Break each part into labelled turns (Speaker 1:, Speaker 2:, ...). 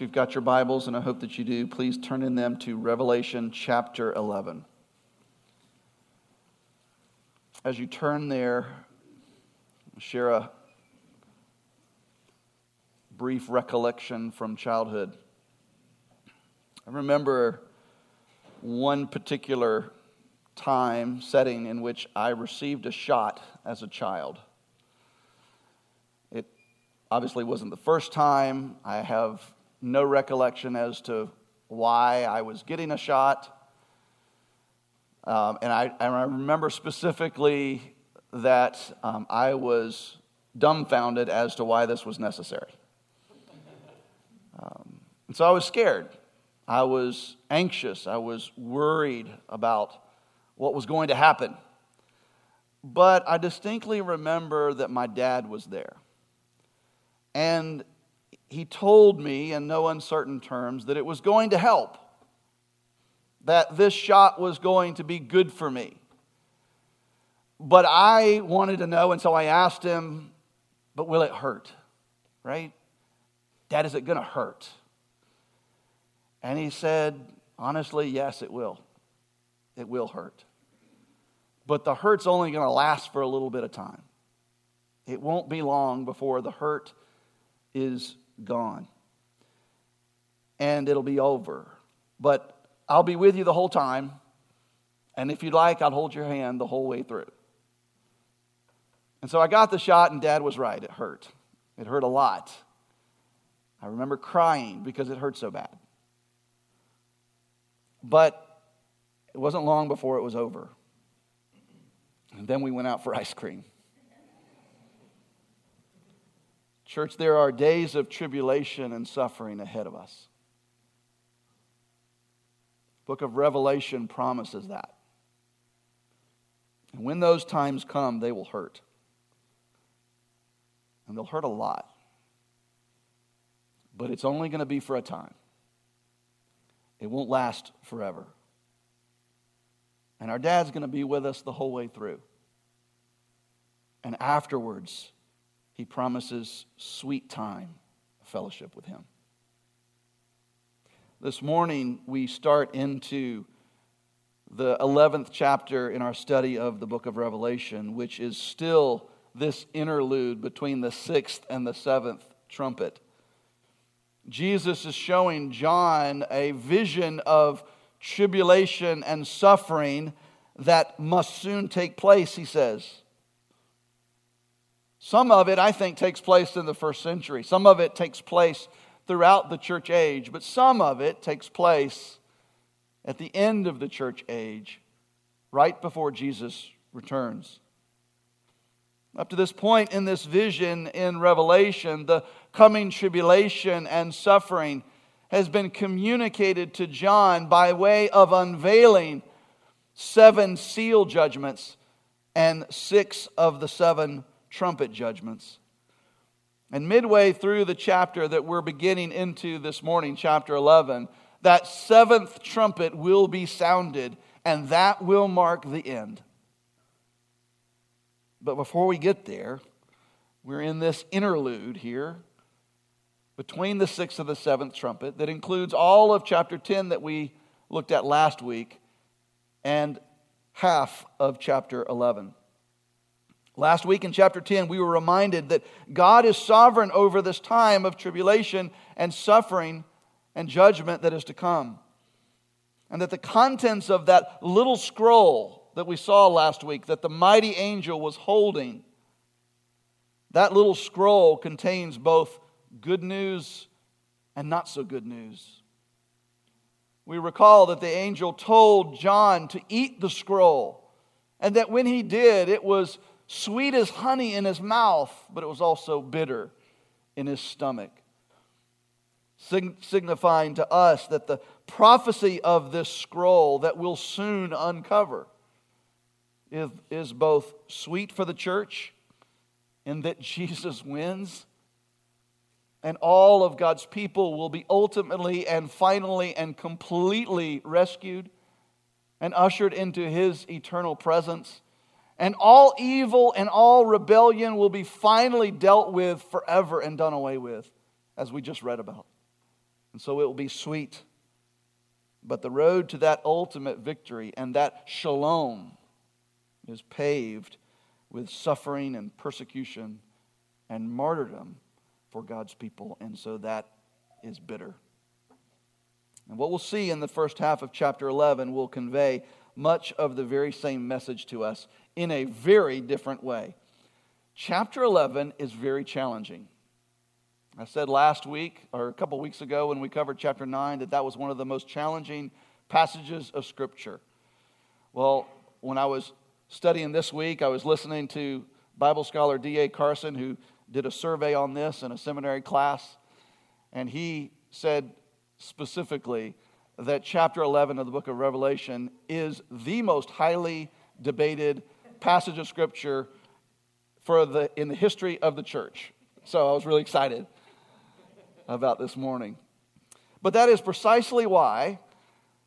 Speaker 1: You've got your Bibles, and I hope that you do, please turn in them to Revelation chapter 11. As you turn there, share a brief recollection from childhood. I remember one particular time, setting in which I received a shot as a child. It obviously wasn't the first time. I have no recollection as to why I was getting a shot. Um, and, I, I, remember specifically that um, I was dumbfounded as to why this was necessary. Um, and so I was scared. I was anxious. I was worried about what was going to happen. But I distinctly remember that my dad was there. And he told me in no uncertain terms that it was going to help, that this shot was going to be good for me. But I wanted to know, and so I asked him, but will it hurt? Right? Dad, is it going to hurt? And he said, honestly, yes, it will. It will hurt. But the hurt's only going to last for a little bit of time. It won't be long before the hurt is gone. And it'll be over. But I'll be with you the whole time. And if you'd like, I'll hold your hand the whole way through. And so I got the shot, and dad was right. It hurt. It hurt a lot. I remember crying because it hurt so bad. But it wasn't long before it was over. And then we went out for ice cream. Church, there are days of tribulation and suffering ahead of us. Book of Revelation promises that. And when those times come, they will hurt. And they'll hurt a lot. But it's only going to be for a time. It won't last forever. And our dad's going to be with us the whole way through. And afterwards, he promises sweet time fellowship with him. This morning, we start into the 11th chapter in our study of the book of Revelation, which is still this interlude between the sixth and the seventh trumpet. Jesus is showing John a vision of tribulation and suffering that must soon take place, he says. Some of it, I think, takes place in the first century. Some of it takes place throughout the church age, but some of it takes place at the end of the church age, right before Jesus returns. Up to this point in this vision in Revelation, the coming tribulation and suffering has been communicated to John by way of unveiling seven seal judgments and six of the seven trumpet judgments. And midway through the chapter that we're beginning into this morning, chapter 11, that seventh trumpet will be sounded, and that will mark the end. But before we get there, we're in this interlude here between the sixth and the seventh trumpet that includes all of chapter 10 that we looked at last week and half of chapter 11. Last week in chapter 10, we were reminded that God is sovereign over this time of tribulation and suffering and judgment that is to come. And that the contents of that little scroll that we saw last week, that the mighty angel was holding, that little scroll contains both good news and not so good news. We recall that the angel told John to eat the scroll, and that when he did, it was sweet as honey in his mouth, but it was also bitter in his stomach. signifying to us that the prophecy of this scroll that we'll soon uncover is, is both sweet for the church in that Jesus wins, and all of God's people will be ultimately and finally and completely rescued and ushered into his eternal presence and all evil and all rebellion will be finally dealt with forever and done away with, as we just read about. And so it will be sweet. But the road to that ultimate victory and that shalom is paved with suffering and persecution and martyrdom for God's people. And so that is bitter. And what we'll see in the first half of chapter 11 will convey much of the very same message to us in a very different way. Chapter 11 is very challenging. I said last week, or a couple weeks ago, when we covered chapter 9, that that was one of the most challenging passages of Scripture. Well, when I was studying this week, I was listening to Bible scholar D.A. Carson, who did a survey on this in a seminary class, and he said specifically that chapter 11 of the book of Revelation is the most highly debated passage of Scripture for the, in the history of the church. So I was really excited about this morning. But that is precisely why,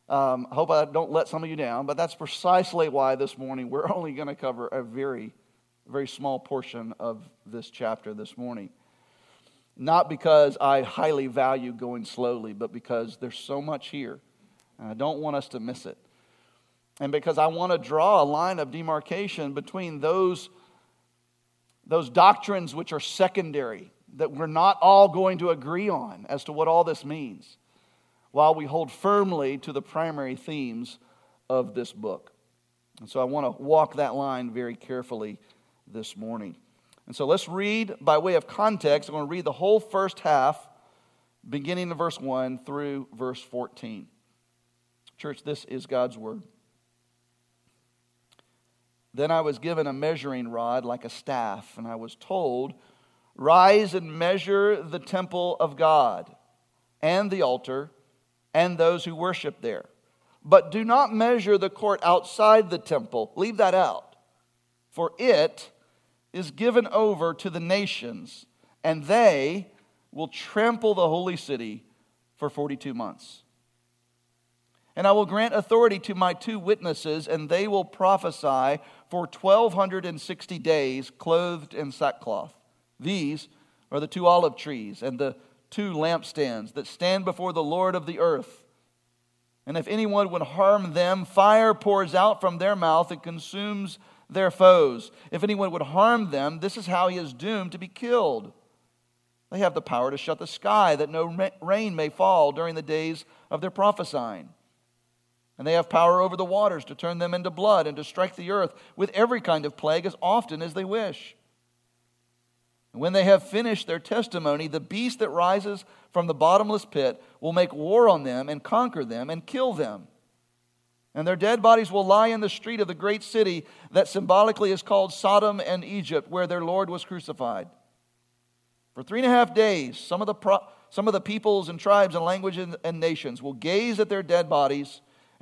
Speaker 1: um, I hope I don't let some of you down, but that's precisely why this morning we're only going to cover a very, very small portion of this chapter this morning. Not because I highly value going slowly, but because there's so much here, and I don't want us to miss it. And because I want to draw a line of demarcation between those, those doctrines which are secondary that we're not all going to agree on as to what all this means, while we hold firmly to the primary themes of this book. And so I want to walk that line very carefully this morning. And so let's read by way of context. I'm going to read the whole first half, beginning in verse 1 through verse 14. Church, this is God's word. Then I was given a measuring rod like a staff, and I was told, Rise and measure the temple of God and the altar and those who worship there. But do not measure the court outside the temple. Leave that out. For it is given over to the nations, and they will trample the holy city for 42 months. And I will grant authority to my two witnesses, and they will prophesy for 1260 days, clothed in sackcloth. These are the two olive trees and the two lampstands that stand before the Lord of the earth. And if anyone would harm them, fire pours out from their mouth and consumes their foes. If anyone would harm them, this is how he is doomed to be killed. They have the power to shut the sky that no rain may fall during the days of their prophesying. And they have power over the waters to turn them into blood and to strike the earth with every kind of plague as often as they wish. And when they have finished their testimony, the beast that rises from the bottomless pit will make war on them and conquer them and kill them. And their dead bodies will lie in the street of the great city that symbolically is called Sodom and Egypt, where their Lord was crucified. For three and a half days, some of the, pro- some of the peoples and tribes and languages and nations will gaze at their dead bodies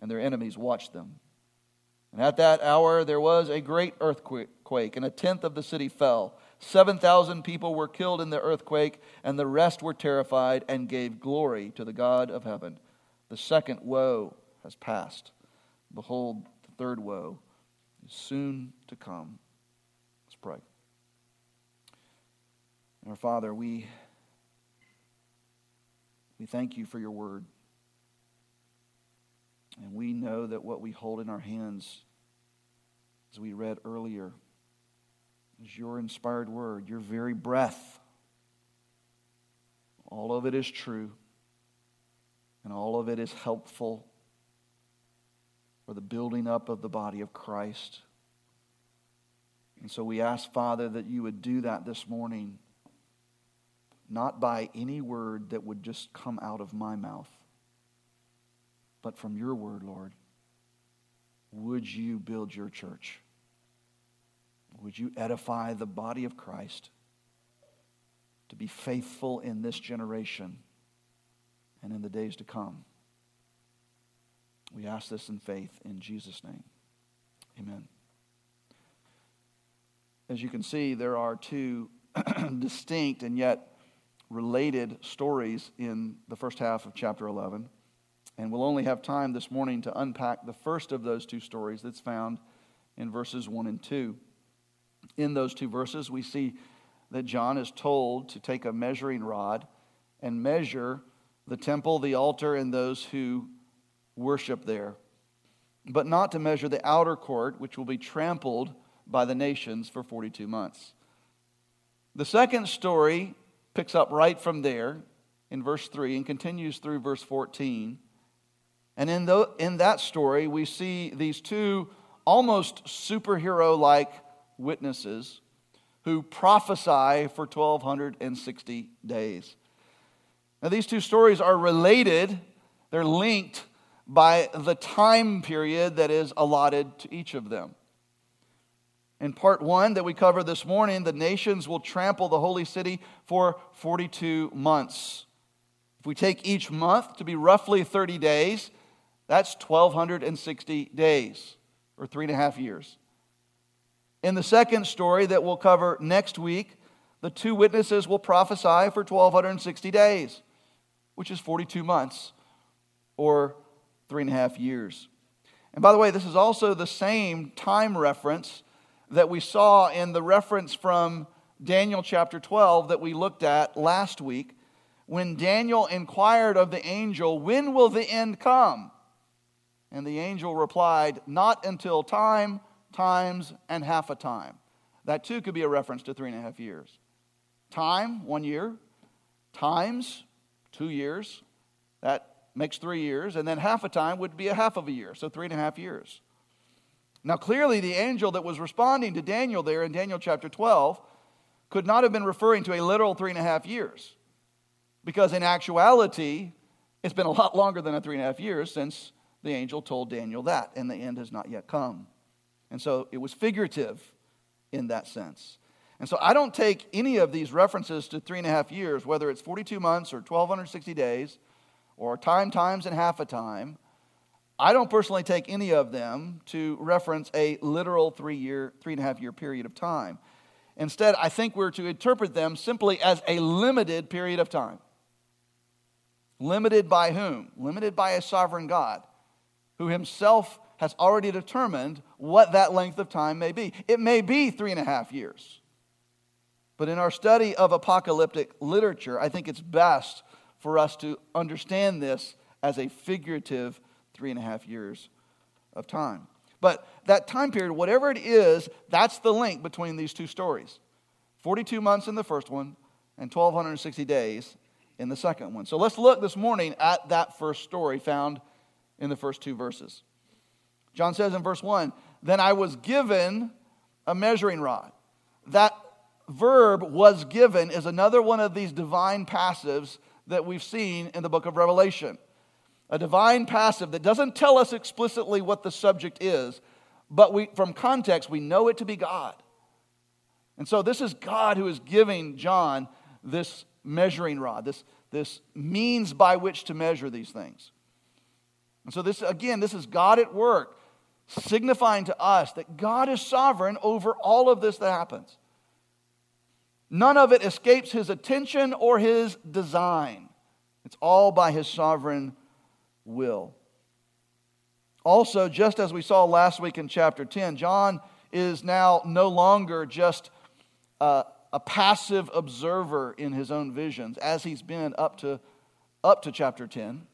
Speaker 1: and their enemies watched them. And at that hour there was a great earthquake, and a tenth of the city fell. 7,000 people were killed in the earthquake, and the rest were terrified and gave glory to the God of heaven. The second woe has passed. Behold, the third woe is soon to come. Let's pray. Our Father, we, we thank you for your word. And we know that what we hold in our hands, as we read earlier, is your inspired word, your very breath. All of it is true, and all of it is helpful for the building up of the body of Christ. And so we ask, Father, that you would do that this morning, not by any word that would just come out of my mouth but from your word, Lord, would you build your church? Would you edify the body of Christ to be faithful in this generation and in the days to come. We ask this in faith in Jesus' name. Amen. As you can see, there are two distinct and yet related stories in the first half of chapter 11. And we'll only have time this morning to unpack the first of those two stories that's found in verses 1 and 2. In those two verses, we see that John is told to take a measuring rod and measure the temple, the altar, and those who worship there, but not to measure the outer court, which will be trampled by the nations for 42 months. The second story picks up right from there in verse 3 and continues through verse 14. And in, the, in that story, we see these two almost superhero like witnesses who prophesy for 1,260 days. Now, these two stories are related, they're linked by the time period that is allotted to each of them. In part one that we cover this morning, the nations will trample the holy city for 42 months. If we take each month to be roughly 30 days, that's 1,260 days, or three and a half years. In the second story that we'll cover next week, the two witnesses will prophesy for 1,260 days, which is 42 months, or three and a half years. And by the way, this is also the same time reference that we saw in the reference from Daniel chapter 12 that we looked at last week when Daniel inquired of the angel, When will the end come? And the angel replied, Not until time, times, and half a time. That too could be a reference to three and a half years. Time, one year. Times, two years. That makes three years, and then half a time would be a half of a year, so three and a half years. Now, clearly, the angel that was responding to Daniel there in Daniel chapter 12 could not have been referring to a literal three and a half years, because in actuality, it's been a lot longer than a three and a half years since the angel told Daniel that, and the end has not yet come. And so it was figurative in that sense. And so I don't take any of these references to three and a half years, whether it's 42 months or 1,260 days, or time times and half a time. I don't personally take any of them to reference a literal three year, three and a half year period of time. Instead, I think we're to interpret them simply as a limited period of time. Limited by whom? Limited by a sovereign God who himself has already determined what that length of time may be. It may be three and a half years. But in our study of apocalyptic literature, I think it's best for us to understand this as a figurative three and a half years of time. But that time period, whatever it is, that's the link between these two stories 42 months in the first one and 1,260 days in the second one. So let's look this morning at that first story found in the first two verses. John says in verse 1 Then I was given a measuring rod. That verb was given is another one of these divine passives that we've seen in the book of Revelation. A divine passive that doesn't tell us explicitly what the subject is, but we, from context, we know it to be God. And so this is God who is giving John this measuring rod, this, this means by which to measure these things. And so, this again, this is God at work, signifying to us that God is sovereign over all of this that happens. None of it escapes his attention or his design. It's all by his sovereign will. Also, just as we saw last week in chapter 10, John is now no longer just a, a passive observer in his own visions, as he's been up to, up to chapter 10.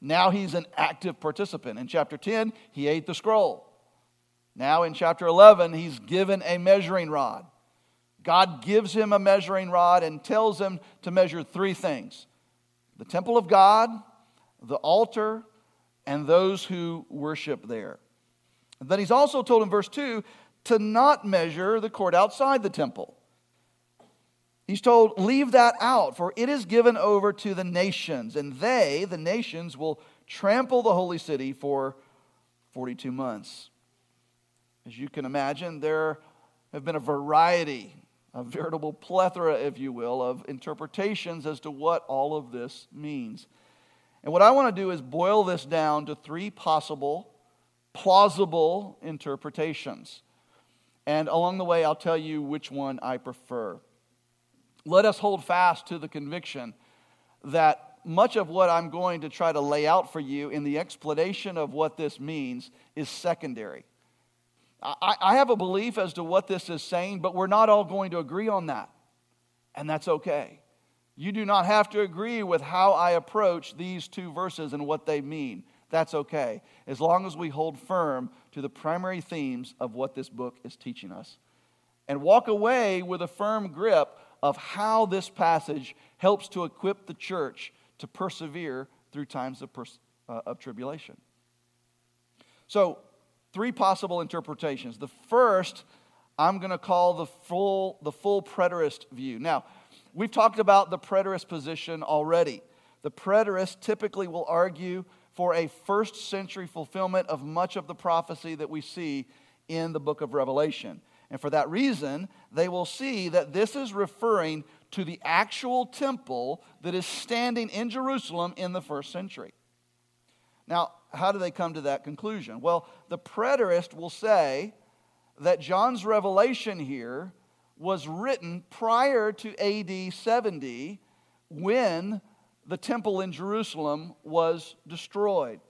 Speaker 1: Now he's an active participant. In chapter 10, he ate the scroll. Now in chapter 11, he's given a measuring rod. God gives him a measuring rod and tells him to measure three things the temple of God, the altar, and those who worship there. And then he's also told in verse 2 to not measure the court outside the temple. He's told, leave that out, for it is given over to the nations, and they, the nations, will trample the holy city for 42 months. As you can imagine, there have been a variety a veritable plethora, if you will, of interpretations as to what all of this means. And what I want to do is boil this down to three possible, plausible interpretations. And along the way, I'll tell you which one I prefer. Let us hold fast to the conviction that much of what I'm going to try to lay out for you in the explanation of what this means is secondary. I, I have a belief as to what this is saying, but we're not all going to agree on that. And that's okay. You do not have to agree with how I approach these two verses and what they mean. That's okay, as long as we hold firm to the primary themes of what this book is teaching us. And walk away with a firm grip of how this passage helps to equip the church to persevere through times of, pers- uh, of tribulation. So, three possible interpretations. The first, I'm going to call the full, the full preterist view. Now, we've talked about the preterist position already. The preterist typically will argue for a first century fulfillment of much of the prophecy that we see in the book of Revelation. And for that reason, they will see that this is referring to the actual temple that is standing in Jerusalem in the first century. Now, how do they come to that conclusion? Well, the preterist will say that John's revelation here was written prior to AD 70 when the temple in Jerusalem was destroyed.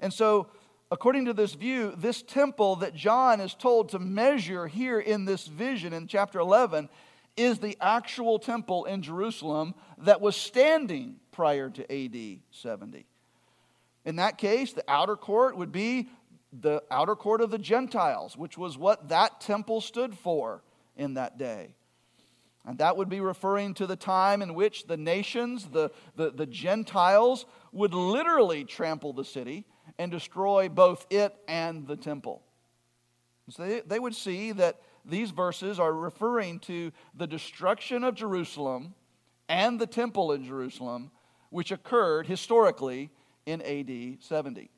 Speaker 1: And so, according to this view, this temple that John is told to measure here in this vision in chapter 11 is the actual temple in Jerusalem that was standing prior to AD 70. In that case, the outer court would be the outer court of the Gentiles, which was what that temple stood for in that day. And that would be referring to the time in which the nations, the, the, the Gentiles, would literally trample the city and destroy both it and the temple. So they, they would see that these verses are referring to the destruction of Jerusalem and the temple in Jerusalem, which occurred historically in AD 70.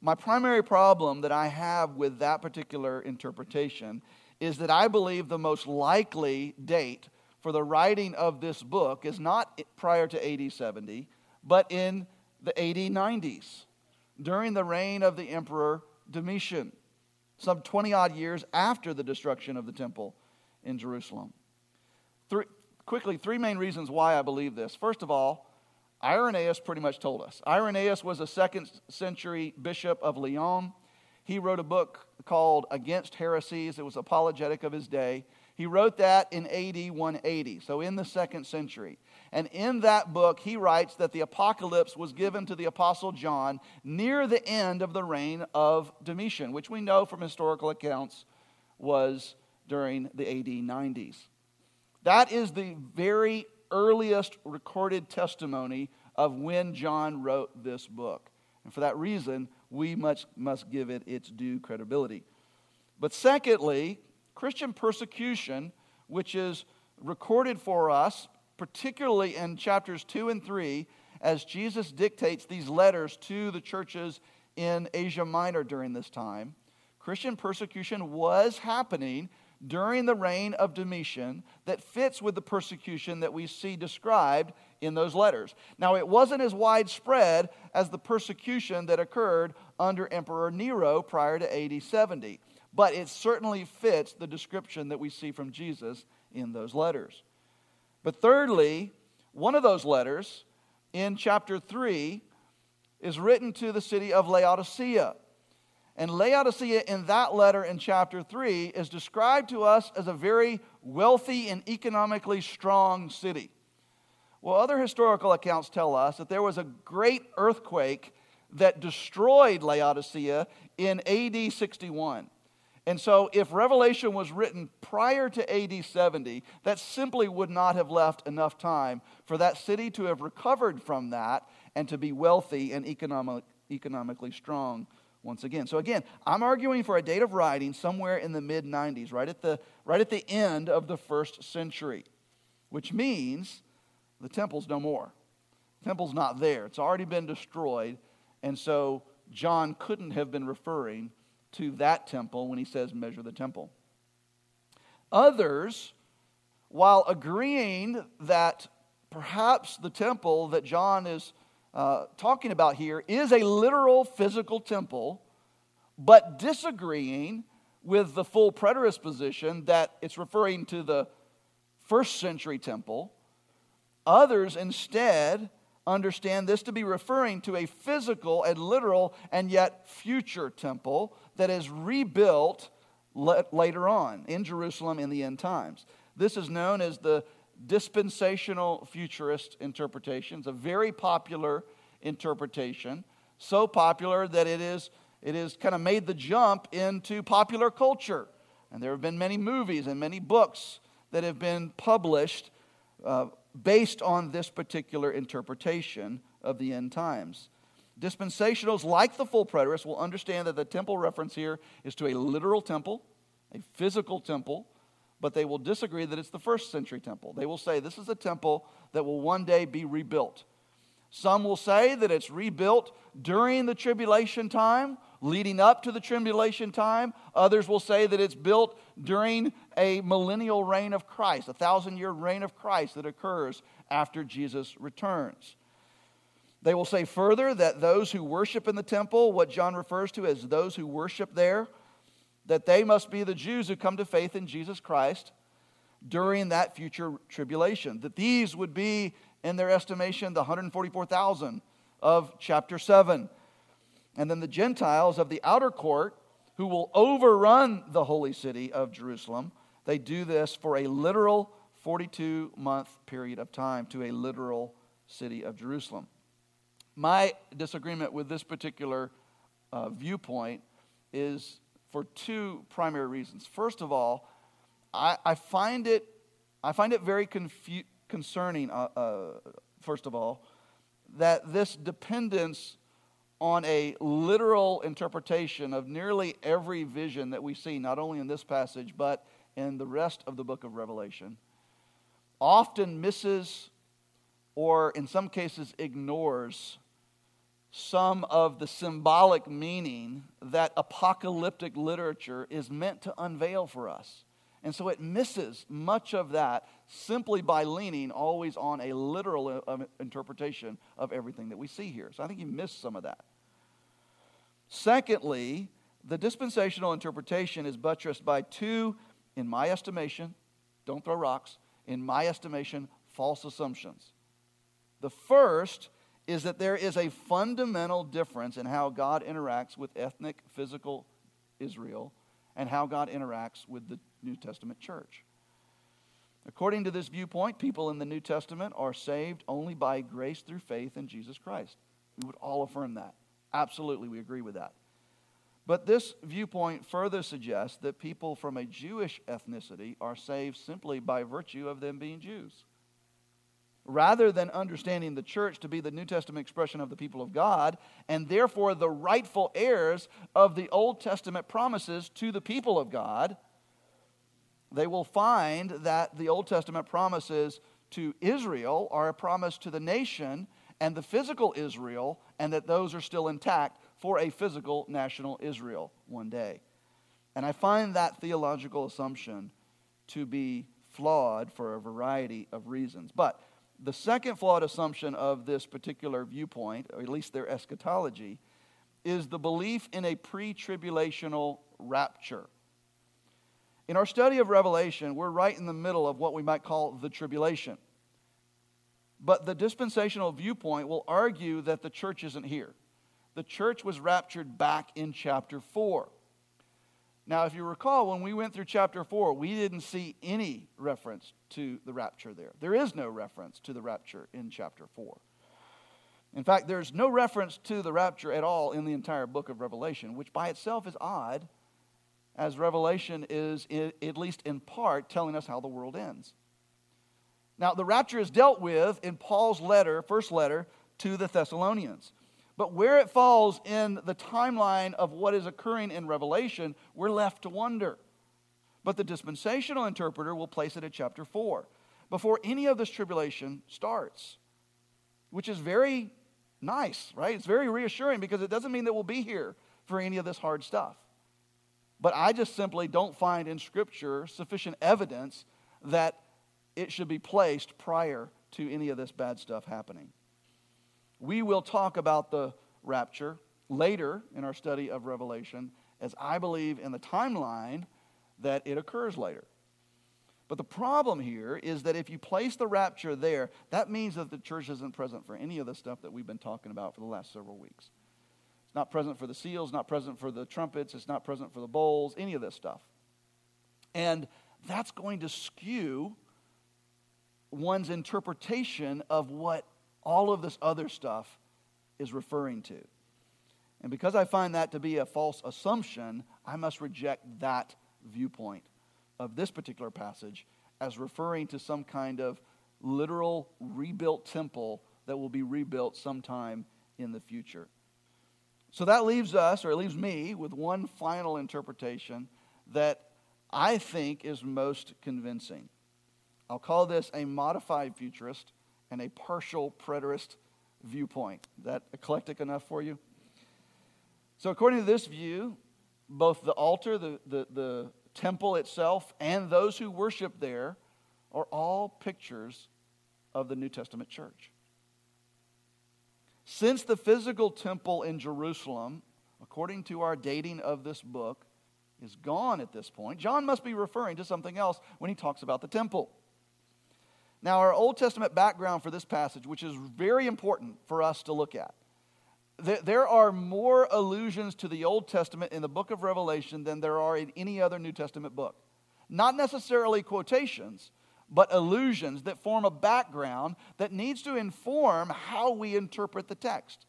Speaker 1: My primary problem that I have with that particular interpretation is that I believe the most likely date for the writing of this book is not prior to AD 70, but in the AD 90s, during the reign of the Emperor Domitian some 20 odd years after the destruction of the temple in Jerusalem. Three, quickly, three main reasons why I believe this. First of all, Irenaeus pretty much told us. Irenaeus was a second century bishop of Lyon. He wrote a book called Against Heresies. It was apologetic of his day. He wrote that in AD 180, so in the second century. And in that book, he writes that the apocalypse was given to the Apostle John near the end of the reign of Domitian, which we know from historical accounts was during the AD 90s. That is the very earliest recorded testimony of when John wrote this book. And for that reason, we must, must give it its due credibility. But secondly, Christian persecution, which is recorded for us particularly in chapters 2 and 3, as Jesus dictates these letters to the churches in Asia Minor during this time, Christian persecution was happening during the reign of Domitian that fits with the persecution that we see described in those letters. Now, it wasn't as widespread as the persecution that occurred under Emperor Nero prior to AD 70, but it certainly fits the description that we see from Jesus in those letters. But thirdly, one of those letters in chapter 3 is written to the city of Laodicea. And Laodicea, in that letter in chapter 3, is described to us as a very wealthy and economically strong city. Well, other historical accounts tell us that there was a great earthquake that destroyed Laodicea in AD 61. And so, if Revelation was written prior to AD 70, that simply would not have left enough time for that city to have recovered from that and to be wealthy and economic, economically strong once again. So, again, I'm arguing for a date of writing somewhere in the mid 90s, right at, the, right at the end of the first century, which means the temple's no more. The temple's not there, it's already been destroyed. And so, John couldn't have been referring to that temple when he says, measure the temple. Others, while agreeing that perhaps the temple that John is uh, talking about here is a literal physical temple, but disagreeing with the full preterist position that it's referring to the first century temple. Others instead understand this to be referring to a physical and literal and yet future temple that is rebuilt later on in Jerusalem in the end times. This is known as the dispensational futurist interpretation. It's a very popular interpretation, so popular that it is it has kind of made the jump into popular culture. And there have been many movies and many books that have been published uh, based on this particular interpretation of the end times. Dispensationals, like the full preterists, will understand that the temple reference here is to a literal temple, a physical temple, but they will disagree that it's the first century temple. They will say this is a temple that will one day be rebuilt. Some will say that it's rebuilt during the tribulation time, leading up to the tribulation time. Others will say that it's built during a millennial reign of Christ, a thousand year reign of Christ that occurs after Jesus returns. They will say further that those who worship in the temple, what John refers to as those who worship there, that they must be the Jews who come to faith in Jesus Christ during that future tribulation. That these would be, in their estimation, the 144,000 of chapter 7. And then the Gentiles of the outer court who will overrun the holy city of Jerusalem. They do this for a literal 42 month period of time to a literal city of Jerusalem. My disagreement with this particular uh, viewpoint is for two primary reasons. First of all, I, I find it I find it very confu- concerning. Uh, uh, first of all, that this dependence on a literal interpretation of nearly every vision that we see, not only in this passage but in the rest of the book of Revelation, often misses or in some cases ignores some of the symbolic meaning that apocalyptic literature is meant to unveil for us. And so it misses much of that simply by leaning always on a literal uh, interpretation of everything that we see here. So I think you missed some of that. Secondly, the dispensational interpretation is buttressed by two, in my estimation, don't throw rocks, in my estimation, false assumptions. The first is that there is a fundamental difference in how God interacts with ethnic, physical Israel and how God interacts with the New Testament church. According to this viewpoint, people in the New Testament are saved only by grace through faith in Jesus Christ. We would all affirm that. Absolutely, we agree with that. But this viewpoint further suggests that people from a Jewish ethnicity are saved simply by virtue of them being Jews. Rather than understanding the church to be the New Testament expression of the people of God, and therefore the rightful heirs of the Old Testament promises to the people of God, they will find that the Old Testament promises to Israel are a promise to the nation and the physical Israel, and that those are still intact for a physical national Israel one day. And I find that theological assumption to be flawed for a variety of reasons. But the second flawed assumption of this particular viewpoint, or at least their eschatology, is the belief in a pre tribulational rapture. In our study of Revelation, we're right in the middle of what we might call the tribulation. But the dispensational viewpoint will argue that the church isn't here. The church was raptured back in chapter 4. Now, if you recall, when we went through chapter 4, we didn't see any reference to the rapture there. There is no reference to the rapture in chapter 4. In fact, there's no reference to the rapture at all in the entire book of Revelation, which by itself is odd, as Revelation is, at least in part, telling us how the world ends. Now, the rapture is dealt with in Paul's letter, first letter to the Thessalonians. But where it falls in the timeline of what is occurring in Revelation, we're left to wonder. But the dispensational interpreter will place it at chapter 4, before any of this tribulation starts, which is very nice, right? It's very reassuring because it doesn't mean that we'll be here for any of this hard stuff. But I just simply don't find in Scripture sufficient evidence that it should be placed prior to any of this bad stuff happening. We will talk about the rapture later in our study of Revelation, as I believe in the timeline that it occurs later. But the problem here is that if you place the rapture there, that means that the church isn't present for any of the stuff that we've been talking about for the last several weeks. It's not present for the seals, not present for the trumpets, it's not present for the bowls, any of this stuff. And that's going to skew one's interpretation of what all of this other stuff is referring to. And because I find that to be a false assumption, I must reject that viewpoint of this particular passage as referring to some kind of literal rebuilt temple that will be rebuilt sometime in the future. So that leaves us, or it leaves me, with one final interpretation that I think is most convincing. I'll call this a modified futurist and a partial preterist viewpoint. Is that eclectic enough for you? So, according to this view, both the altar, the, the, the temple itself, and those who worship there are all pictures of the New Testament church. Since the physical temple in Jerusalem, according to our dating of this book, is gone at this point, John must be referring to something else when he talks about the temple. Now, our Old Testament background for this passage, which is very important for us to look at, there are more allusions to the Old Testament in the book of Revelation than there are in any other New Testament book. Not necessarily quotations, but allusions that form a background that needs to inform how we interpret the text.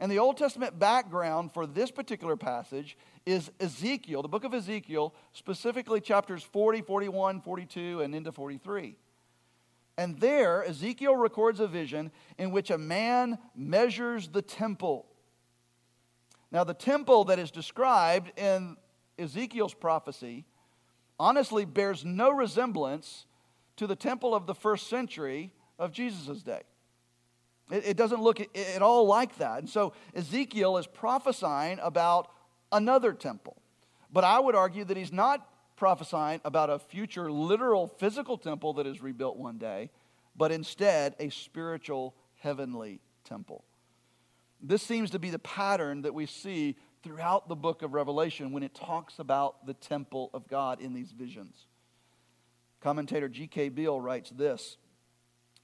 Speaker 1: And the Old Testament background for this particular passage is Ezekiel, the book of Ezekiel, specifically chapters 40, 41, 42, and into 43. And there, Ezekiel records a vision in which a man measures the temple. Now, the temple that is described in Ezekiel's prophecy honestly bears no resemblance to the temple of the first century of Jesus' day. It, it doesn't look at all like that. And so Ezekiel is prophesying about another temple. But I would argue that he's not prophesying about a future literal physical temple that is rebuilt one day, but instead a spiritual heavenly temple. This seems to be the pattern that we see throughout the book of Revelation when it talks about the temple of God in these visions. Commentator G.K. Beale writes this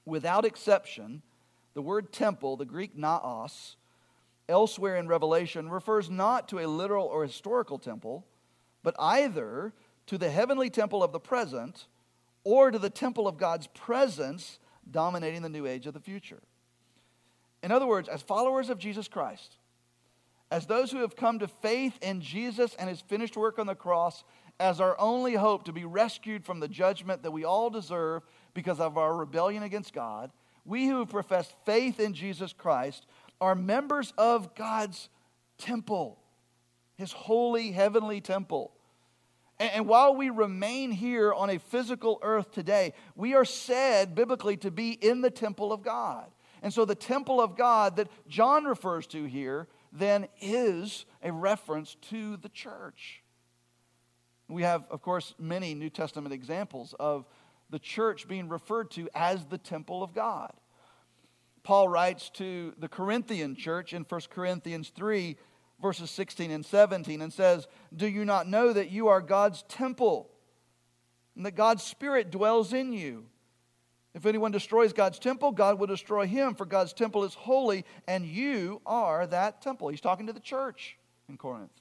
Speaker 1: Without exception, the word temple, the Greek naos, elsewhere in Revelation refers not to a literal or historical temple, but either to the heavenly temple of the present or to the temple of God's presence dominating the new age of the future. In other words, as followers of Jesus Christ, as those who have come to faith in Jesus and his finished work on the cross as our only hope to be rescued from the judgment that we all deserve because of our rebellion against God, we who profess faith in Jesus Christ are members of God's temple, his holy heavenly temple. And while we remain here on a physical earth today, we are said biblically to be in the temple of God. And so the temple of God that John refers to here then is a reference to the church. We have, of course, many New Testament examples of the church being referred to as the temple of God. Paul writes to the Corinthian church in 1 Corinthians 3 verses 16 and 17 and says, Do you not know that you are God's temple and that God's Spirit dwells in you? If anyone destroys God's temple, God will destroy him, for God's temple is holy, and you are that temple. He's talking to the church in Corinth.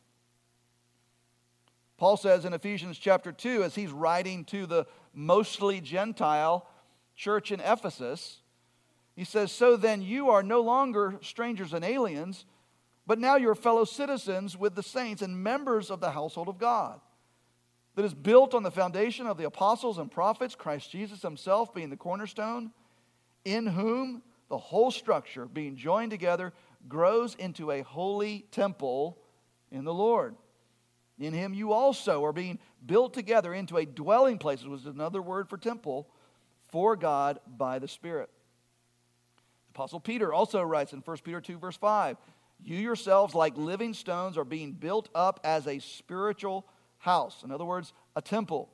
Speaker 1: Paul says in Ephesians chapter 2, as he's writing to the mostly Gentile church in Ephesus, he says, So then you are no longer strangers and aliens but now you're fellow citizens with the saints and members of the household of God that is built on the foundation of the apostles and prophets, Christ Jesus himself being the cornerstone, in whom the whole structure, being joined together, grows into a holy temple in the Lord. In him you also are being built together into a dwelling place, which is another word for temple, for God by the Spirit. Apostle Peter also writes in 1 Peter 2, verse 5 you yourselves, like living stones, are being built up as a spiritual house. In other words, a temple.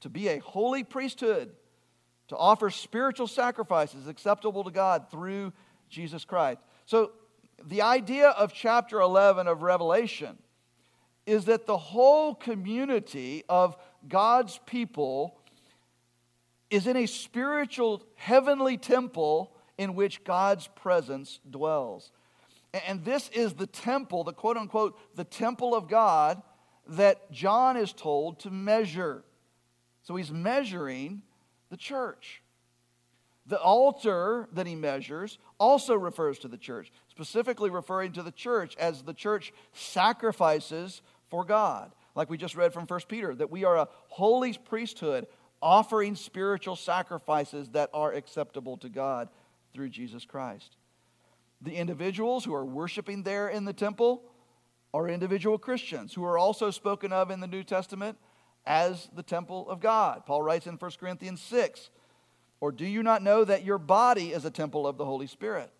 Speaker 1: To be a holy priesthood, to offer spiritual sacrifices acceptable to God through Jesus Christ. So, the idea of chapter 11 of Revelation is that the whole community of God's people is in a spiritual heavenly temple in which God's presence dwells. And this is the temple, the quote unquote, the temple of God that John is told to measure. So he's measuring the church. The altar that he measures also refers to the church, specifically referring to the church as the church sacrifices for God. Like we just read from 1 Peter, that we are a holy priesthood offering spiritual sacrifices that are acceptable to God through Jesus Christ. The individuals who are worshiping there in the temple are individual Christians who are also spoken of in the New Testament as the temple of God. Paul writes in 1 Corinthians 6 Or do you not know that your body is a temple of the Holy Spirit?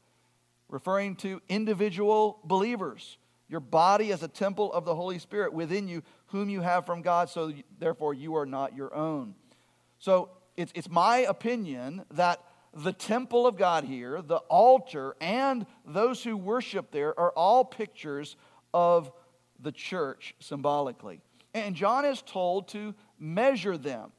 Speaker 1: Referring to individual believers. Your body is a temple of the Holy Spirit within you, whom you have from God, so therefore you are not your own. So it's, it's my opinion that the temple of God here, the altar, and those who worship there are all pictures of the church symbolically. And John is told to measure them.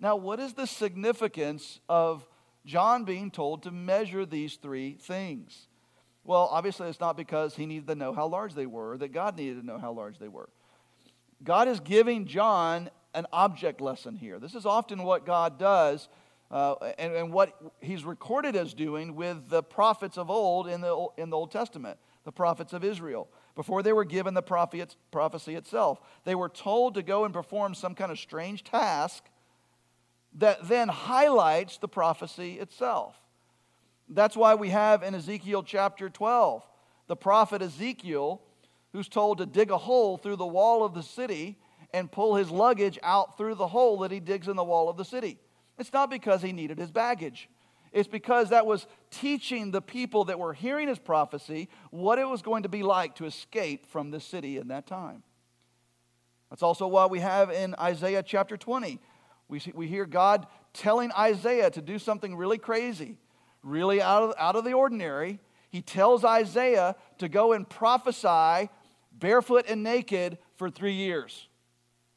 Speaker 1: Now, what is the significance of John being told to measure these three things? Well, obviously, it's not because he needed to know how large they were, that God needed to know how large they were. God is giving John an object lesson here. This is often what God does uh, and, and, what he's recorded as doing with the prophets of old in the, in the Old Testament, the prophets of Israel. Before they were given the prophecy itself, they were told to go and perform some kind of strange task that then highlights the prophecy itself. That's why we have in Ezekiel chapter 12 the prophet Ezekiel who's told to dig a hole through the wall of the city and pull his luggage out through the hole that he digs in the wall of the city. It's not because he needed his baggage. It's because that was teaching the people that were hearing his prophecy what it was going to be like to escape from the city in that time. That's also why we have in Isaiah chapter 20, we, see, we hear God telling Isaiah to do something really crazy, really out of, out of the ordinary. He tells Isaiah to go and prophesy barefoot and naked for three years.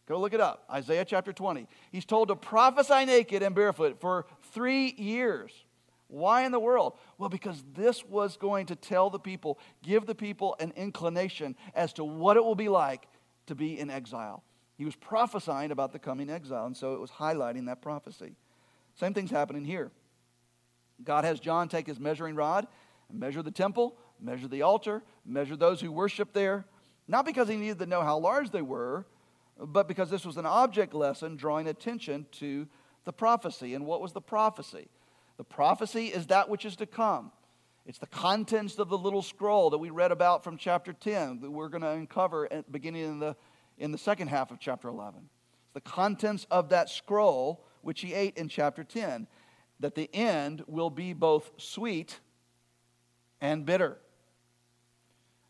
Speaker 1: Go look it up. Isaiah chapter 20. He's told to prophesy naked and barefoot for three years. Why in the world? Well, because this was going to tell the people, give the people an inclination as to what it will be like to be in exile. He was prophesying about the coming exile, and so it was highlighting that prophecy. Same thing's happening here. God has John take his measuring rod and measure the temple, measure the altar, measure those who worship there, not because he needed to know how large they were, but because this was an object lesson drawing attention to the prophecy. And what was the prophecy? The prophecy is that which is to come. It's the contents of the little scroll that we read about from chapter 10 that we're going to uncover at, beginning in the, in the second half of chapter 11. It's the contents of that scroll which he ate in chapter 10, that the end will be both sweet and bitter.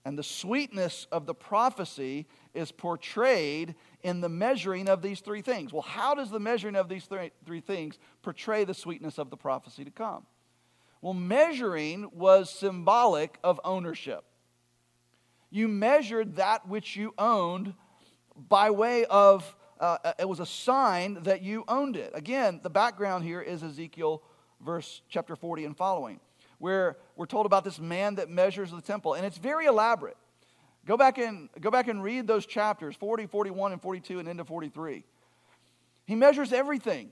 Speaker 1: And the sweetness of the prophecy is portrayed in the measuring of these three things. Well, how does the measuring of these three, three things portray the sweetness of the prophecy to come? Well, measuring was symbolic of ownership. You measured that which you owned by way of, uh, it was a sign that you owned it. Again, the background here is Ezekiel verse chapter 40 and following, where we're told about this man that measures the temple. And it's very elaborate. Go back and, go back and read those chapters 40, 41, and 42, and into 43. He measures everything.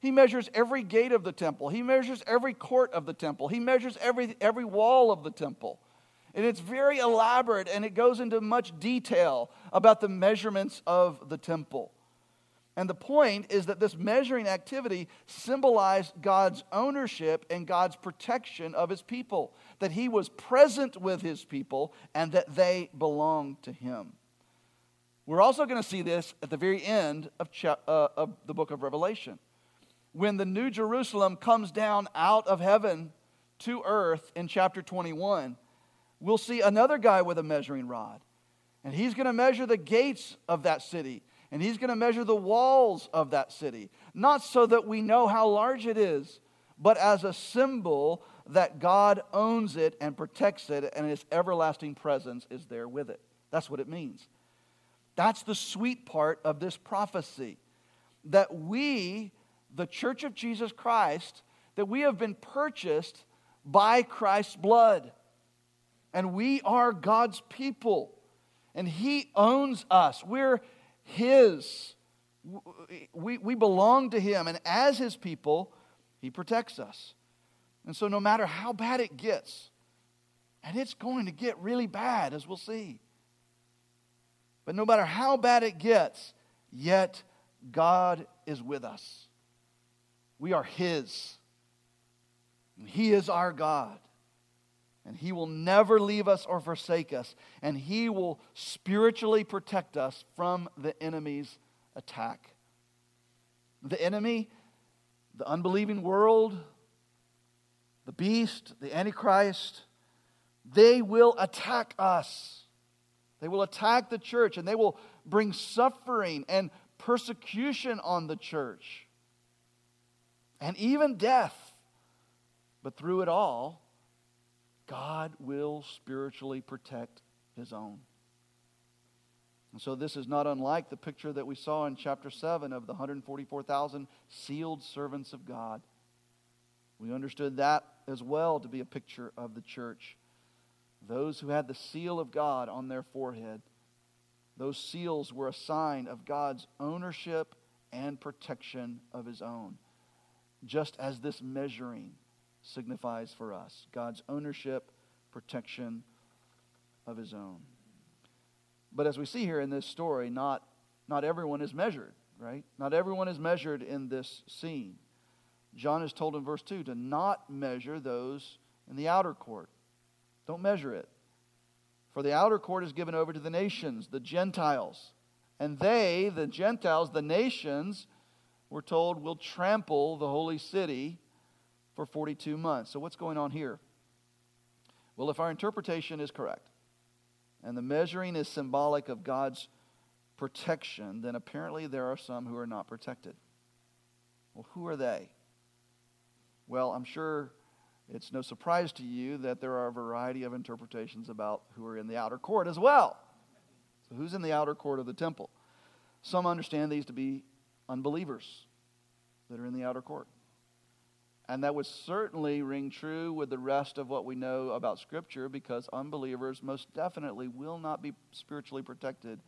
Speaker 1: He measures every gate of the temple. He measures every court of the temple. He measures every, every wall of the temple. And it's very elaborate and it goes into much detail about the measurements of the temple. And the point is that this measuring activity symbolized God's ownership and God's protection of his people, that he was present with his people and that they belonged to him. We're also going to see this at the very end of, uh, of the book of Revelation. When the New Jerusalem comes down out of heaven to earth in chapter 21, we'll see another guy with a measuring rod. And he's going to measure the gates of that city and he's going to measure the walls of that city, not so that we know how large it is, but as a symbol that God owns it and protects it, and His everlasting presence is there with it. That's what it means. That's the sweet part of this prophecy that we, the church of Jesus Christ, that we have been purchased by Christ's blood. And we are God's people. And He owns us. We're His. We, we belong to Him. And as His people, He protects us. And so, no matter how bad it gets, and it's going to get really bad, as we'll see. But no matter how bad it gets, yet God is with us. We are His. He is our God. And He will never leave us or forsake us. And He will spiritually protect us from the enemy's attack. The enemy, the unbelieving world, the beast, the Antichrist, they will attack us. They will attack the church and they will bring suffering and persecution on the church and even death. But through it all, God will spiritually protect his own. And so, this is not unlike the picture that we saw in chapter 7 of the 144,000 sealed servants of God. We understood that as well to be a picture of the church. Those who had the seal of God on their forehead, those seals were a sign of God's ownership and protection of his own, just as this measuring signifies for us God's ownership, protection of his own. But as we see here in this story, not, not everyone is measured, right? Not everyone is measured in this scene. John is told in verse 2 to not measure those in the outer court. Don't measure it. For the outer court is given over to the nations, the Gentiles. And they, the Gentiles, the nations, we're told, will trample the holy city for 42 months. So, what's going on here? Well, if our interpretation is correct, and the measuring is symbolic of God's protection, then apparently there are some who are not protected. Well, who are they? Well, I'm sure it's no surprise to you that there are a variety of interpretations about who are in the outer court as well. So, who's in the outer court of the temple? Some understand these to be unbelievers that are in the outer court. And that would certainly ring true with the rest of what we know about Scripture because unbelievers most definitely will not be spiritually protected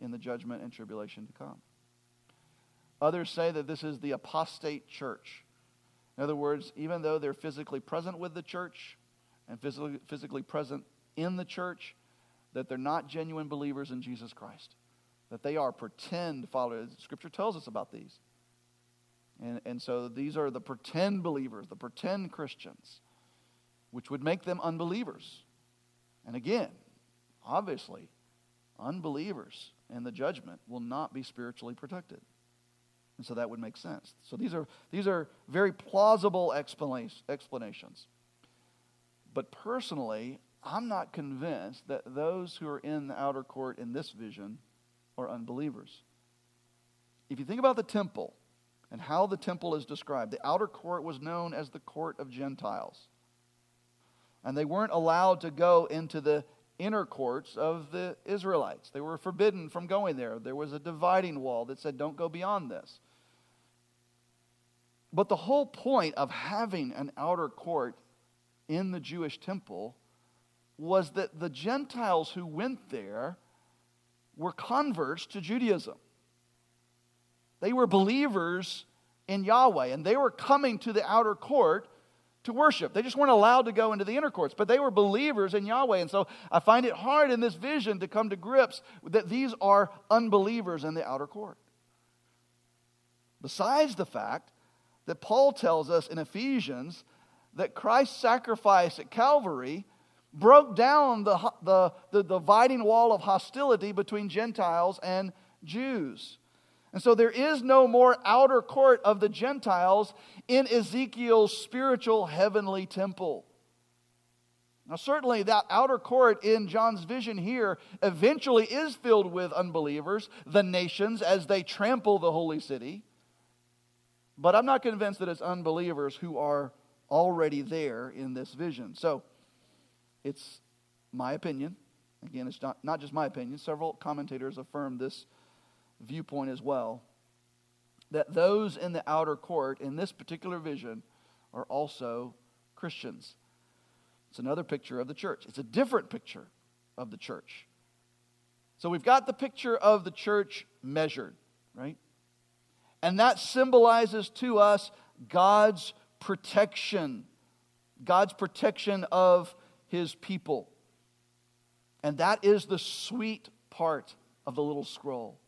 Speaker 1: in the judgment and tribulation to come. Others say that this is the apostate church. In other words, even though they're physically present with the church and physically, physically present in the church, that they're not genuine believers in Jesus Christ. That they are pretend followers. Scripture tells us about these. And, and so these are the pretend believers, the pretend Christians, which would make them unbelievers. And again, obviously, unbelievers in the judgment will not be spiritually protected. And so that would make sense. So these are, these are very plausible explanations. But personally, I'm not convinced that those who are in the outer court in this vision are unbelievers. If you think about the temple and how the temple is described, the outer court was known as the court of Gentiles. And they weren't allowed to go into the inner courts of the Israelites. They were forbidden from going there. There was a dividing wall that said, don't go beyond this. But the whole point of having an outer court in the Jewish temple was that the Gentiles who went there were converts to Judaism. They were believers in Yahweh, and they were coming to the outer court to worship. They just weren't allowed to go into the inner courts, but they were believers in Yahweh. And so I find it hard in this vision to come to grips that these are unbelievers in the outer court. Besides the fact that Paul tells us in Ephesians that Christ's sacrifice at Calvary broke down the, the, the dividing wall of hostility between Gentiles and Jews. And so there is no more outer court of the Gentiles in Ezekiel's spiritual heavenly temple. Now, certainly, that outer court in John's vision here eventually is filled with unbelievers, the nations, as they trample the holy city. But I'm not convinced that it's unbelievers who are already there in this vision. So it's my opinion. Again, it's not, not just my opinion. Several commentators affirm this viewpoint as well that those in the outer court in this particular vision are also Christians. It's another picture of the church. It's a different picture of the church. So we've got the picture of the church measured, right? And that symbolizes to us God's protection, God's protection of his people. And that is the sweet part of the little scroll.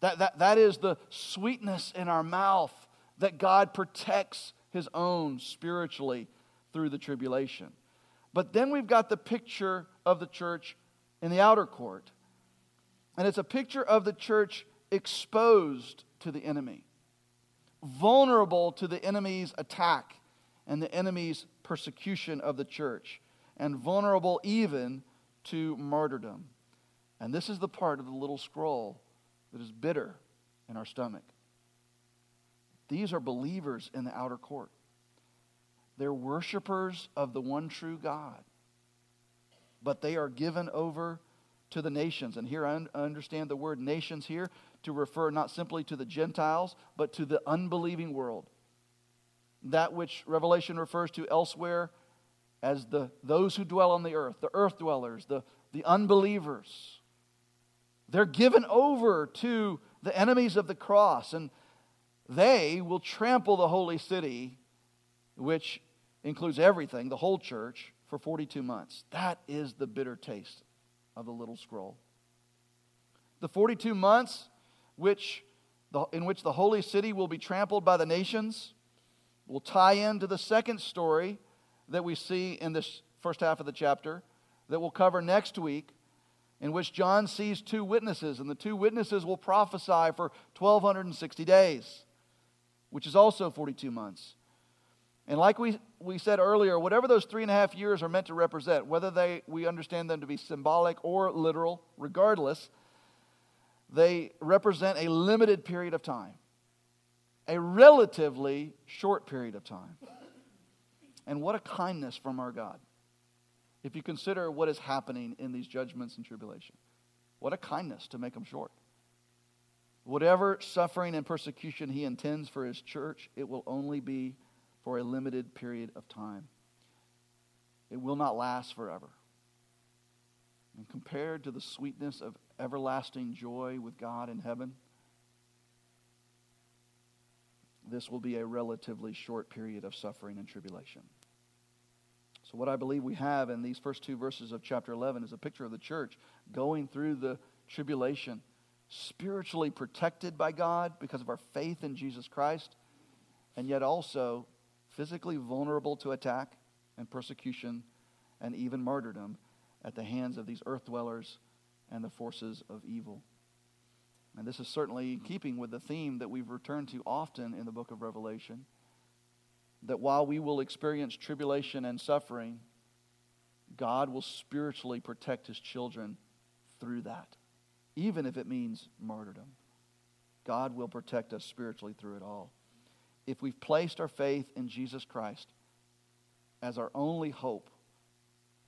Speaker 1: That, that, that is the sweetness in our mouth that God protects his own spiritually through the tribulation. But then we've got the picture of the church in the outer court. And it's a picture of the church exposed to the enemy, vulnerable to the enemy's attack and the enemy's persecution of the church, and vulnerable even to martyrdom. And this is the part of the little scroll that is bitter in our stomach. These are believers in the outer court. They're worshipers of the one true God. But they are given over to the nations. And here I understand the word nations here to refer not simply to the Gentiles, but to the unbelieving world. That which Revelation refers to elsewhere as the, those who dwell on the earth, the earth dwellers, the, the unbelievers. They're given over to the enemies of the cross, and they will trample the holy city, which includes everything, the whole church, for 42 months. That is the bitter taste of the little scroll. The 42 months which the, in which the holy city will be trampled by the nations will tie into the second story that we see in this first half of the chapter that we'll cover next week, in which John sees two witnesses, and the two witnesses will prophesy for 1,260 days, which is also 42 months. And like we, we said earlier, whatever those three and a half years are meant to represent, whether they, we understand them to be symbolic or literal, regardless, they represent a limited period of time, a relatively short period of time. And what a kindness from our God. If you consider what is happening in these judgments and tribulation, what a kindness to make them short. Whatever suffering and persecution he intends for his church, it will only be for a limited period of time. It will not last forever. And compared to the sweetness of everlasting joy with God in heaven, this will be a relatively short period of suffering and tribulation. So, what I believe we have in these first two verses of chapter 11 is a picture of the church going through the tribulation, spiritually protected by God because of our faith in Jesus Christ, and yet also physically vulnerable to attack and persecution and even martyrdom at the hands of these earth dwellers and the forces of evil. And this is certainly in keeping with the theme that we've returned to often in the book of Revelation that while we will experience tribulation and suffering, God will spiritually protect his children through that, even if it means martyrdom. God will protect us spiritually through it all. If we've placed our faith in Jesus Christ as our only hope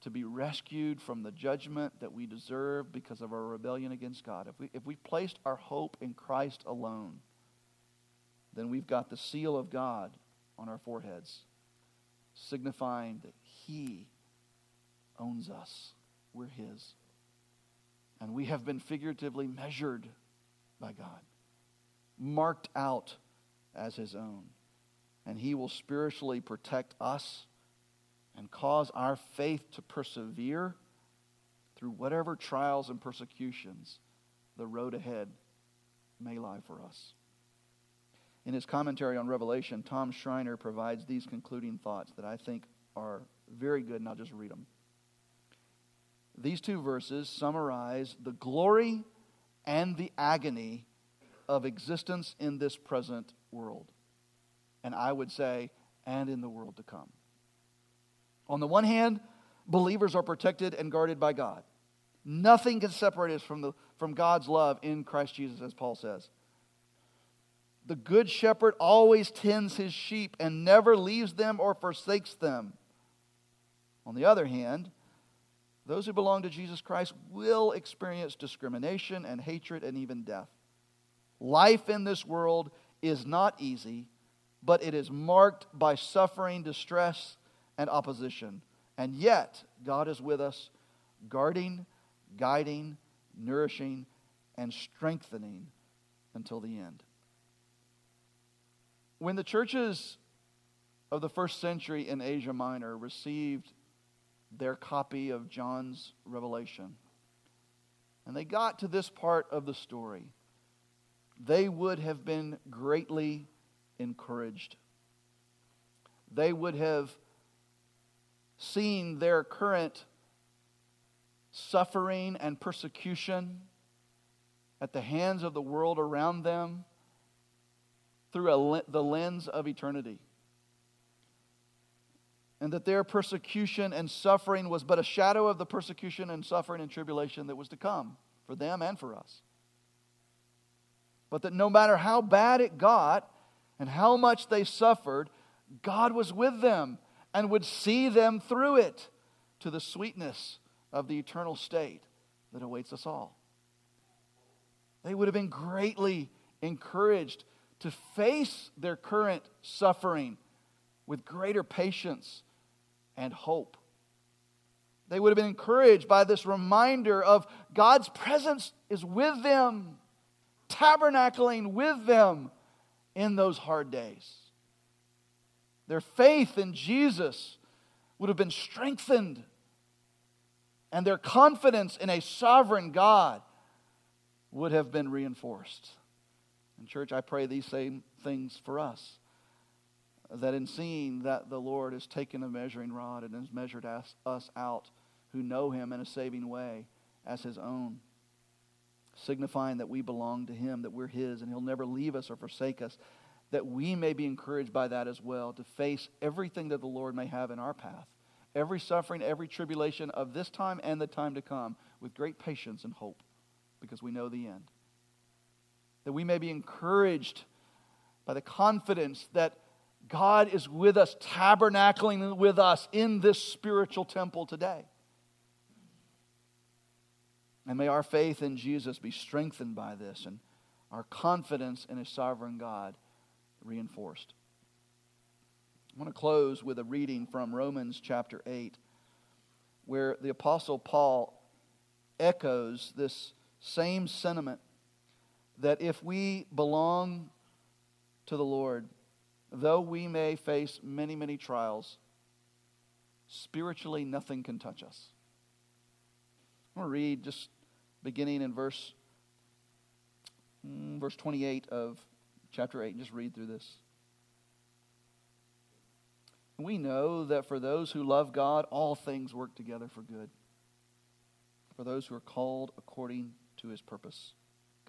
Speaker 1: to be rescued from the judgment that we deserve because of our rebellion against God, if we, if we placed our hope in Christ alone, then we've got the seal of God on our foreheads, signifying that He owns us. We're His. And we have been figuratively measured by God, marked out as His own. And He will spiritually protect us and cause our faith to persevere through whatever trials and persecutions the road ahead may lie for us. In his commentary on Revelation, Tom Schreiner provides these concluding thoughts that I think are very good, and I'll just read them. These two verses summarize the glory and the agony of existence in this present world. And I would say, and in the world to come. On the one hand, believers are protected and guarded by God. Nothing can separate us from, the, from God's love in Christ Jesus, as Paul says. The good shepherd always tends his sheep and never leaves them or forsakes them. On the other hand, those who belong to Jesus Christ will experience discrimination and hatred and even death. Life in this world is not easy, but it is marked by suffering, distress, and opposition. And yet, God is with us, guarding, guiding, nourishing, and strengthening until the end. When the churches of the first century in Asia Minor received their copy of John's Revelation, and they got to this part of the story, they would have been greatly encouraged. They would have seen their current suffering and persecution at the hands of the world around them through a, the lens of eternity. And that their persecution and suffering was but a shadow of the persecution and suffering and tribulation that was to come for them and for us. But that no matter how bad it got and how much they suffered, God was with them and would see them through it to the sweetness of the eternal state that awaits us all. They would have been greatly encouraged to face their current suffering with greater patience and hope. They would have been encouraged by this reminder of God's presence is with them, tabernacling with them in those hard days. Their faith in Jesus would have been strengthened, and their confidence in a sovereign God would have been reinforced. And, church, I pray these same things for us. That in seeing that the Lord has taken a measuring rod and has measured us, us out who know Him in a saving way as His own, signifying that we belong to Him, that we're His, and He'll never leave us or forsake us, that we may be encouraged by that as well to face everything that the Lord may have in our path, every suffering, every tribulation of this time and the time to come, with great patience and hope, because we know the end. That we may be encouraged by the confidence that God is with us, tabernacling with us in this spiritual temple today. And may our faith in Jesus be strengthened by this and our confidence in a sovereign God reinforced. I want to close with a reading from Romans chapter 8, where the Apostle Paul echoes this same sentiment that if we belong to the Lord, though we may face many, many trials, spiritually nothing can touch us. I'm going to read just beginning in verse, mm, verse 28 of chapter 8. and Just read through this. We know that for those who love God, all things work together for good. For those who are called according to his purpose.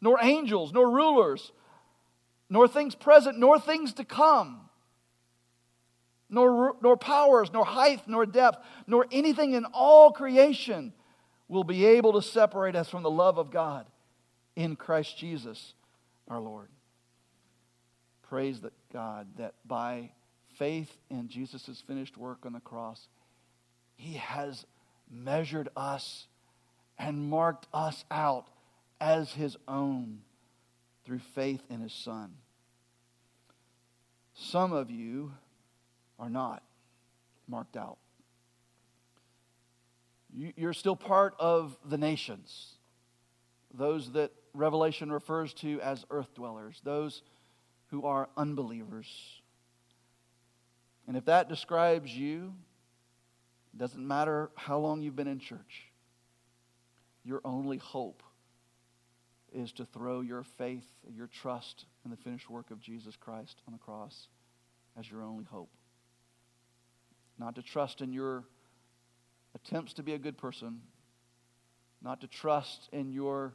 Speaker 1: nor angels, nor rulers, nor things present, nor things to come, nor, nor powers, nor height, nor depth, nor anything in all creation will be able to separate us from the love of God in Christ Jesus our Lord. Praise that God that by faith in Jesus' finished work on the cross, He has measured us and marked us out as His own through faith in His Son. Some of you are not marked out. You're still part of the nations, those that Revelation refers to as earth dwellers, those who are unbelievers. And if that describes you, it doesn't matter how long you've been in church, your only hope is to throw your faith, your trust in the finished work of Jesus Christ on the cross as your only hope. Not to trust in your attempts to be a good person, not to trust in your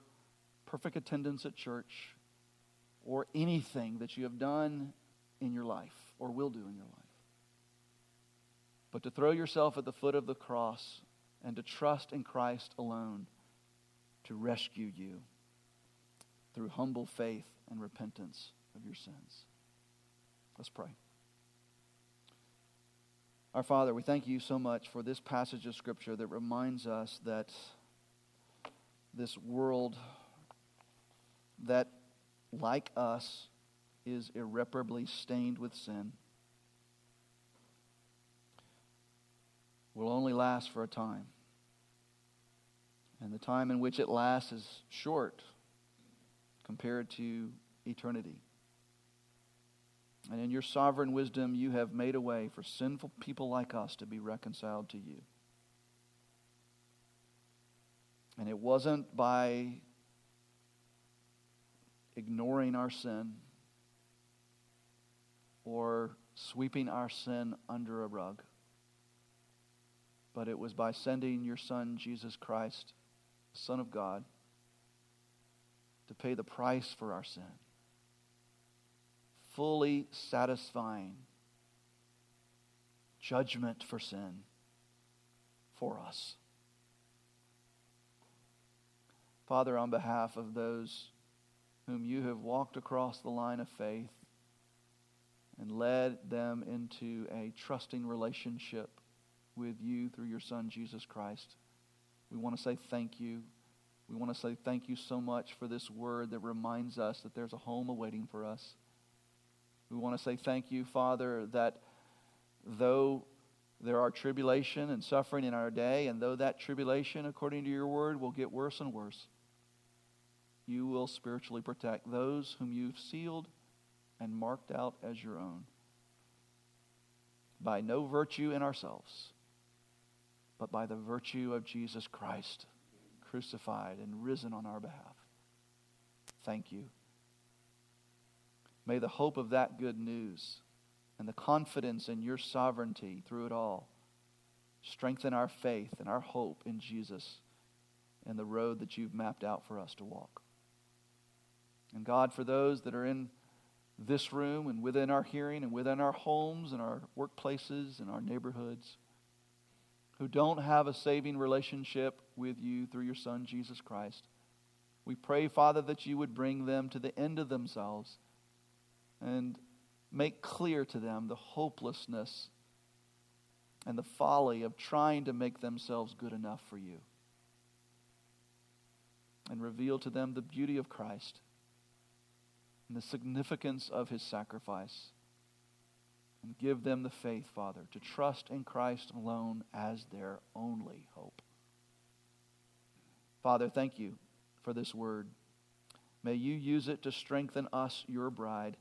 Speaker 1: perfect attendance at church or anything that you have done in your life or will do in your life, but to throw yourself at the foot of the cross and to trust in Christ alone to rescue you through humble faith and repentance of your sins. Let's pray. Our Father, we thank you so much for this passage of Scripture that reminds us that this world that, like us, is irreparably stained with sin will only last for a time. And the time in which it lasts is short compared to eternity. And in your sovereign wisdom, you have made a way for sinful people like us to be reconciled to you. And it wasn't by ignoring our sin or sweeping our sin under a rug, but it was by sending your Son, Jesus Christ, Son of God, to pay the price for our sin, fully satisfying judgment for sin for us. Father, on behalf of those whom you have walked across the line of faith and led them into a trusting relationship with you through your Son, Jesus Christ. We want to say thank you. We want to say thank you so much for this word that reminds us that there's a home awaiting for us. We want to say thank you, Father, that though there are tribulation and suffering in our day, and though that tribulation, according to your word, will get worse and worse, you will spiritually protect those whom you've sealed and marked out as your own by no virtue in ourselves, but by the virtue of Jesus Christ, crucified and risen on our behalf. Thank you. May the hope of that good news and the confidence in your sovereignty through it all strengthen our faith and our hope in Jesus and the road that you've mapped out for us to walk. And God, for those that are in this room and within our hearing and within our homes and our workplaces and our neighborhoods who don't have a saving relationship with you through your Son, Jesus Christ, we pray, Father, that you would bring them to the end of themselves and make clear to them the hopelessness and the folly of trying to make themselves good enough for you. And reveal to them the beauty of Christ and the significance of his sacrifice. And give them the faith, Father, to trust in Christ alone as their only hope. Father, thank you for this word. May you use it to strengthen us, your bride,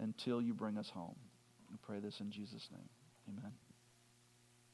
Speaker 1: until you bring us home. We pray this in Jesus' name. Amen.